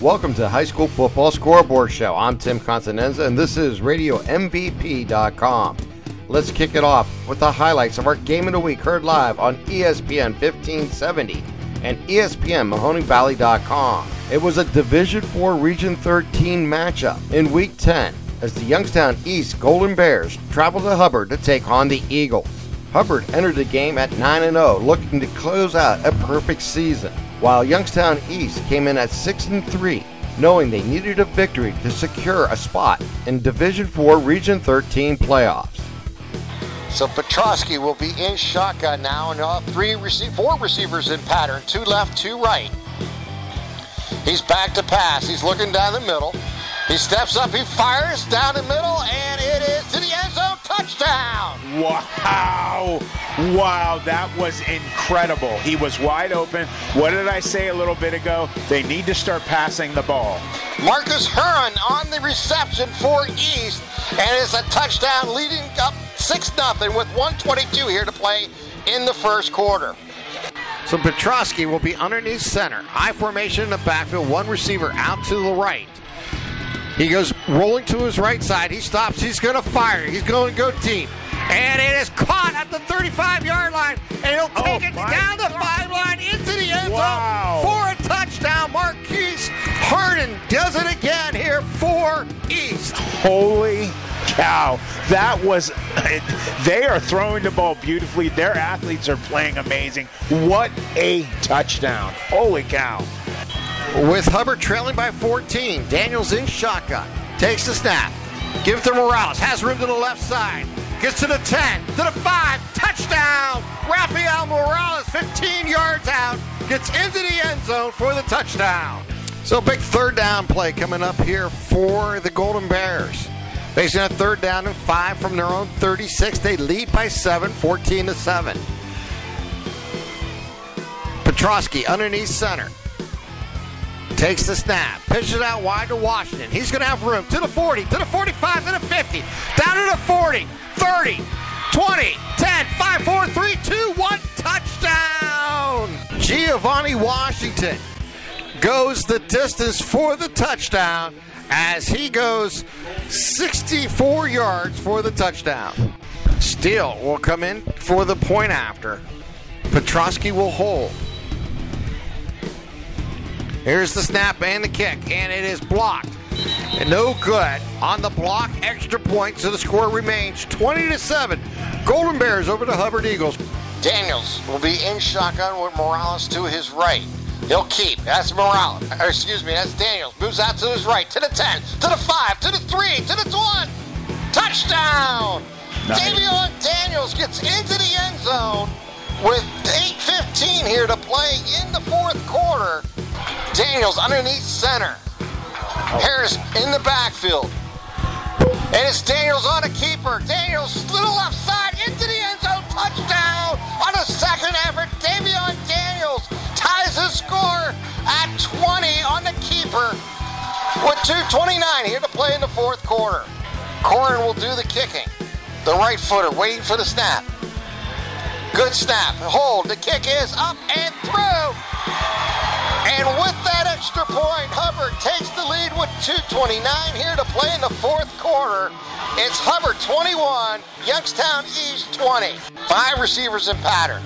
Welcome to High School Football Scoreboard Show. I'm Tim Continenza, and this is RadioMVP.com. Let's kick it off with the highlights of our game of the week heard live on ESPN 1570 and ESPN MahoningValley.com. It was a Division 4 Region 13 matchup in Week 10 as the Youngstown East Golden Bears traveled to Hubbard to take on the Eagles. Hubbard entered the game at 9 0, looking to close out a perfect season, while Youngstown East came in at 6 and 3, knowing they needed a victory to secure a spot in Division 4 Region 13 playoffs. So Petrosky will be in shotgun now, and uh, three four receivers in pattern, two left, two right. He's back to pass. He's looking down the middle. He steps up, he fires down the middle, and it is Touchdown! Wow. Wow, that was incredible. He was wide open. What did I say a little bit ago? They need to start passing the ball. Marcus Heron on the reception for East, and it's a touchdown leading up 6 0 with 122 here to play in the first quarter. So Petrosky will be underneath center. High formation in the backfield, one receiver out to the right. He goes rolling to his right side. He stops. He's going to fire. He's going to go deep. And it is caught at the 35 yard line. And he'll oh take Oh, it down the five line into the end Wow. zone for a touchdown. Marquise Harden does it again here for East. Holy cow. That was, they are throwing the ball beautifully. Their athletes are playing amazing. What a touchdown. Holy cow. With Hubbard trailing by 14, Daniels in shotgun. Takes the snap. Give it to Morales. Has room to the left side. Gets to the 10, to the 5. Touchdown! Rafael Morales, 15 yards out. Gets into the end zone for the touchdown. So big third down play coming up here for the Golden Bears. Facing a third down and five from their own 36. They lead by seven, 14 to 7. Petrosky underneath center. Takes the snap, pitches it out wide to Washington. He's going to have room to the 40, to the 45, to the 50, down to the 40, 30, 20, 10, 5, 4, 3, 2, 1, touchdown! Giovanni Washington goes the distance for the touchdown as he goes 64 yards for the touchdown. Steele will come in for the point after. Petrosky will hold. Here's the snap and the kick, and it is blocked. And no good on the block. Extra point, so the score remains 20 to 7. Golden Bears over the Hubbard Eagles. Daniels will be in shotgun with Morales to his right. He'll keep. That's Morales. Or excuse me, that's Daniels. Moves out to his right, to the 10, to the 5, to the 3, to the 1. Touchdown! Nice. Davion Daniels gets into the end zone with 8.15 here to play in the fourth quarter. Daniels underneath center. Harris in the backfield. And it's Daniels on a keeper. Daniels little left side into the end zone. Touchdown on a second effort. Davion Daniels ties the score at 20 on the keeper with 2.29 here to play in the fourth quarter. Corin will do the kicking. The right footer waiting for the snap. Good snap. Hold. The kick is up and through. Extra point, Hubbard takes the lead with 2.29 here to play in the fourth quarter. It's Hubbard 21, Youngstown East 20. Five receivers in pattern.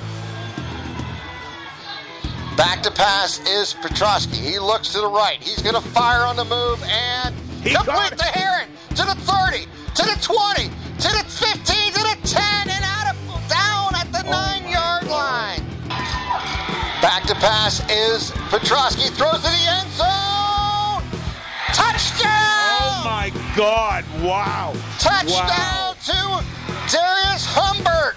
Back to pass is Petrosky. He looks to the right. He's going to fire on the move and He complete to Heron to the 30, to the 20, to the 15, to the 10, and out of down at the nine yard line. Back to pass is Petrosky. Throws to the God. Wow. Touchdown to Darius Humbert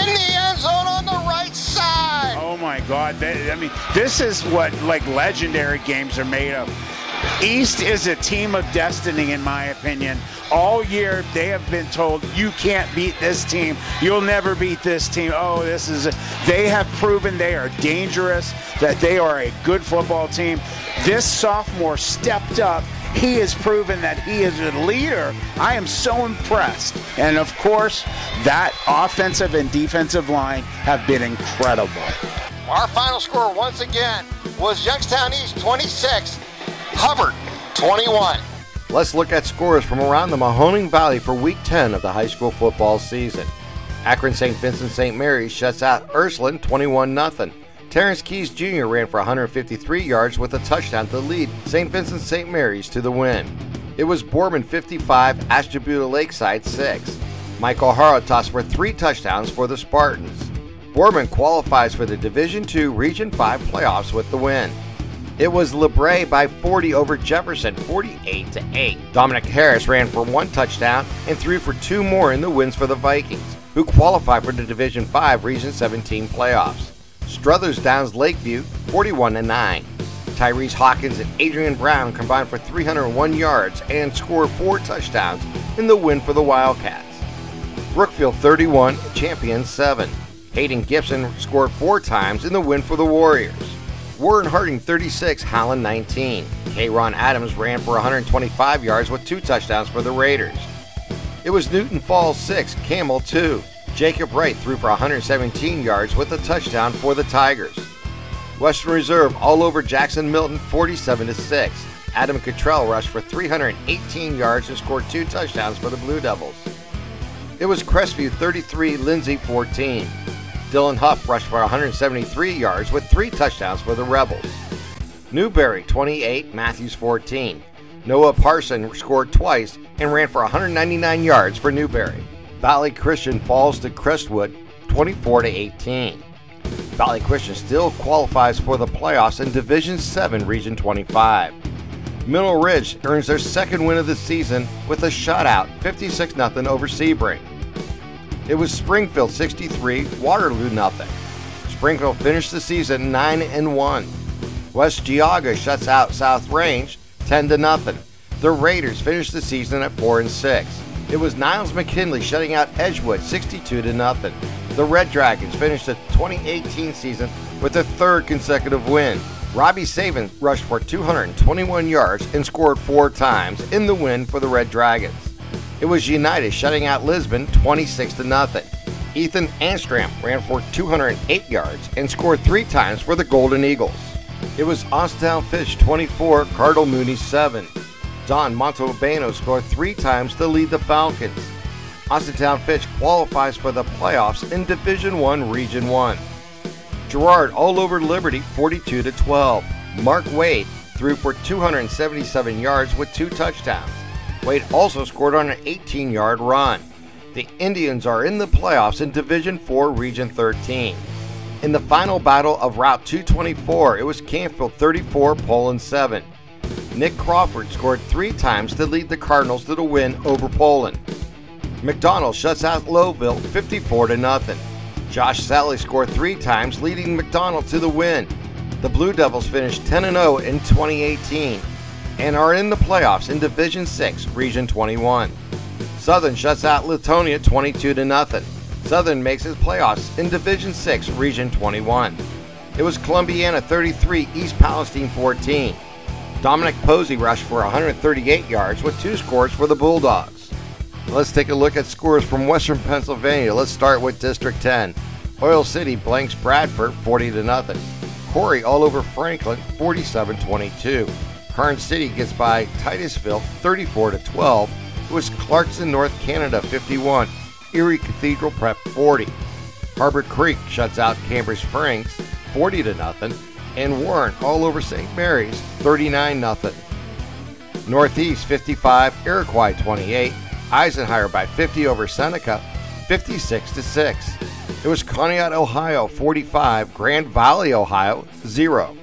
in the end zone on the right side. Oh my God! That- I mean, this is what like legendary games are made of. East is a team of destiny, in my opinion. All year they have been told you can't beat this team. You'll never beat this team. Oh, this is. A, they have proven they are dangerous. That they are a good football team. This sophomore stepped up. He has proven that he is a leader. I am so impressed. And of course, that offensive and defensive line have been incredible. Our final score once again was Youngstown East 26, Hubbard, 21. Let's look at scores from around the Mahoning Valley for Week 10 of the high school football season. Akron St. Vincent St. Mary shuts out Ursuline 21 0. Terrence Keys Jr. ran for 153 yards with a touchdown to lead St. Vincent St. Mary's to the win. It was Boardman 55, Ashtabula Lakeside 6. Michael Hara tossed for three touchdowns for the Spartans. Boardman qualifies for the Division II Region 5 playoffs with the win. It was LaBrae by 40 over Jefferson, 48 to 8. Dominic Harris ran for one touchdown and threw for two more in the wins for the Vikings, who qualify for the Division 5 Region 17 playoffs. Struthers Downs Lakeview, 41 to 9. Tyrese Hawkins and Adrian Brown combined for 301 yards and scored four touchdowns in the win for the Wildcats. Brookfield 31, Champions 7. Hayden Gibson scored four times in the win for the Warriors. Warren Harding 36, Howland 19. K. Ron Adams ran for 125 yards with two touchdowns for the Raiders. It was Newton Falls 6, Campbell 2. Jacob Wright threw for 117 yards with a touchdown for the Tigers. Western Reserve all over Jackson Milton 47 to 6. Adam Cottrell rushed for 318 yards and scored two touchdowns for the Blue Devils. It was Crestview 33, Lindsay 14. Dylan Huff rushed for 173 yards with three touchdowns for the Rebels. Newbury 28, Mathews 14. Noah Parson scored twice and ran for 199 yards for Newbury. Valley Christian falls to Crestwood 24 to 18. Valley Christian still qualifies for the playoffs in Division 7 Region 25. Middle Ridge earns their second win of the season with a shutout 56 0 over Sebring. It was Springfield 63, Waterloo nothing. Springfield finished the season 9 and 1. West Geauga shuts out South Range 10 to nothing. The Raiders finished the season at 4 and 6. It was Niles McKinley shutting out Edgewood 62 to nothing. The Red Dragons finished the 2018 season with their third consecutive win. Robbie Saban rushed for 221 yards and scored four times in the win for the Red Dragons. It was United shutting out Lisbon 26 to nothing. Ethan Anstram ran for 208 yards and scored three times for the Golden Eagles. It was Austintown Fitch 24, Cardinal Mooney 7. Don Montalbano scored three times to lead the Falcons. Austintown Fitch qualifies for the playoffs in Division 1 Region 1. Girard all over Liberty 42 to 12. Mark Wade threw for 277 yards with two touchdowns. Wade also scored on an 18-yard run. The Indians are in the playoffs in Division 4 Region 13. In the final battle of Route 224, it was Canfield 34, Poland 7. Nick Crawford scored three times to lead the Cardinals to the win over Poland. McDonald shuts out Lowellville 54 to nothing. Josh Sally scored three times, leading McDonald to the win. The Blue Devils finished 10 0 in 2018 and are in the playoffs in Division 6, Region 21. Southern shuts out Leetonia 22 to nothing. Southern makes its playoffs in Division 6, Region 21. It was Columbiana 33, East Palestine 14. Dominic Posey rushed for 138 yards with two scores for the Bulldogs. Let's take a look at scores from Western Pennsylvania. Let's start with District 10. Oil City blanks Bradford 40 to nothing. Corry all over Franklin 47-22. Karns City gets by Titusville 34 to 12. It was Clarkson, North Canada 51. Erie Cathedral Prep 40. Harbor Creek shuts out Cambridge Springs 40 to nothing. And Warren all over St. Mary's 39 0. Northeast 55, Iroquois 28. Eisenhower by 50 over Seneca 56 6. It was Conneaut, Ohio 45, Grand Valley, Ohio 0.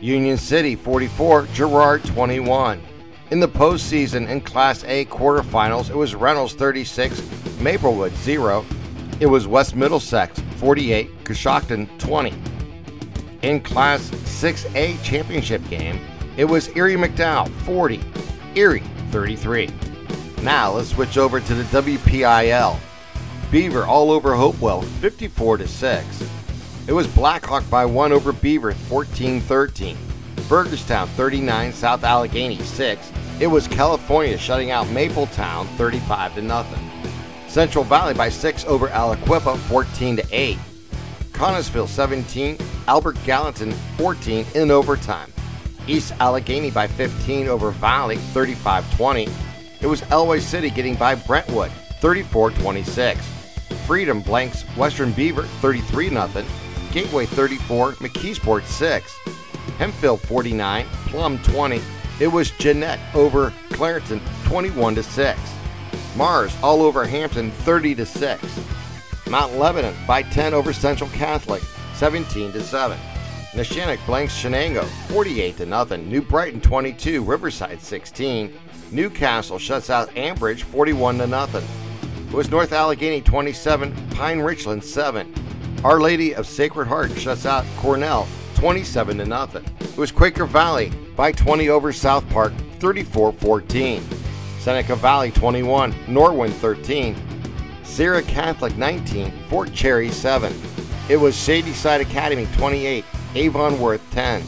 Union City 44, Girard 21. In the postseason in Class A quarterfinals, it was Reynolds 36, Maplewood 0. It was West Middlesex 48, Cochranton 20. In Class 6A championship game, it was Erie McDowell 40, Erie 33. Now let's switch over to the WPIAL. Beaver all over Hopewell 54 to 6. It was Blackhawk by 1 over Beaver 14-13. Burgettstown 39, South Allegheny 6. It was California shutting out Mapletown 35 to nothing. Central Valley by 6 over Aliquippa 14 to 8. Connellsville 17, Albert Gallatin 14 in overtime. East Allegheny by 15 over Valley 35-20. It was Ellwood City getting by Brentwood 34-26. Freedom blanks Western Beaver 33 0. Gateway 34, McKeesport 6. Hempfield 49, Plum 20. It was Jeannette over Clairton 21 6. Mars all over Hampton 30 6. Mount Lebanon by 10 over Central Catholic 17 to 7. Neshannock blanks Shenango 48 0. New Brighton 22, Riverside 16. Newcastle shuts out Ambridge 41 0. It was North Allegheny 27, Pine Richland 7. Our Lady of Sacred Heart shuts out Cornell 27 to nothing. It was Quaker Valley by 20 over South Park 34-14. Seneca Valley 21, Norwin 13. Serra Catholic 19, Fort Cherry 7. It was Shadyside Academy 28, Avon Worth 10.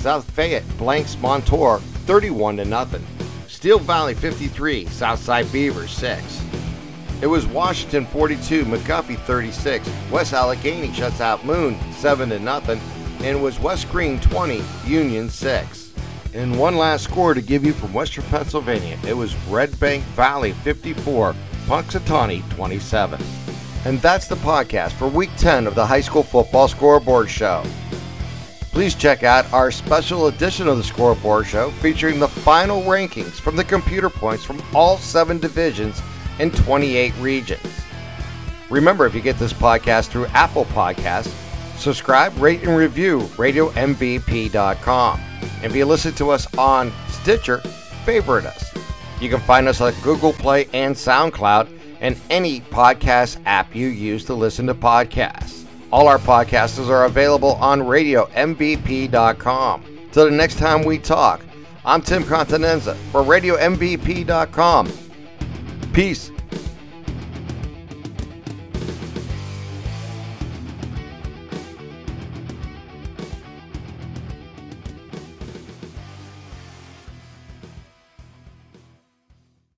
South Fayette blanks Montour 31 to nothing. Steel Valley 53, Southside Beaver 6. It was Washington 42, McGuffey 36. West Allegheny shuts out Moon 7 to nothing, and was West Greene 20, Union 6. And one last score to give you from Western Pennsylvania. It was Red Bank Valley 54, Punxsutawney 27. And that's the podcast for week 10 of the High School Football Scoreboard Show. Please check out our special edition of the Scoreboard Show featuring the final rankings from the computer points from all seven divisions in 28 regions. Remember, if you get this podcast through Apple Podcasts, subscribe, rate, and review RadioMVP.com. And if you listen to us on Stitcher, favorite us. You can find us on Google Play and SoundCloud and any podcast app you use to listen to podcasts. All our podcasts are available on RadioMVP.com. Till the next time we talk, I'm Tim Continenza for RadioMVP.com. Peace.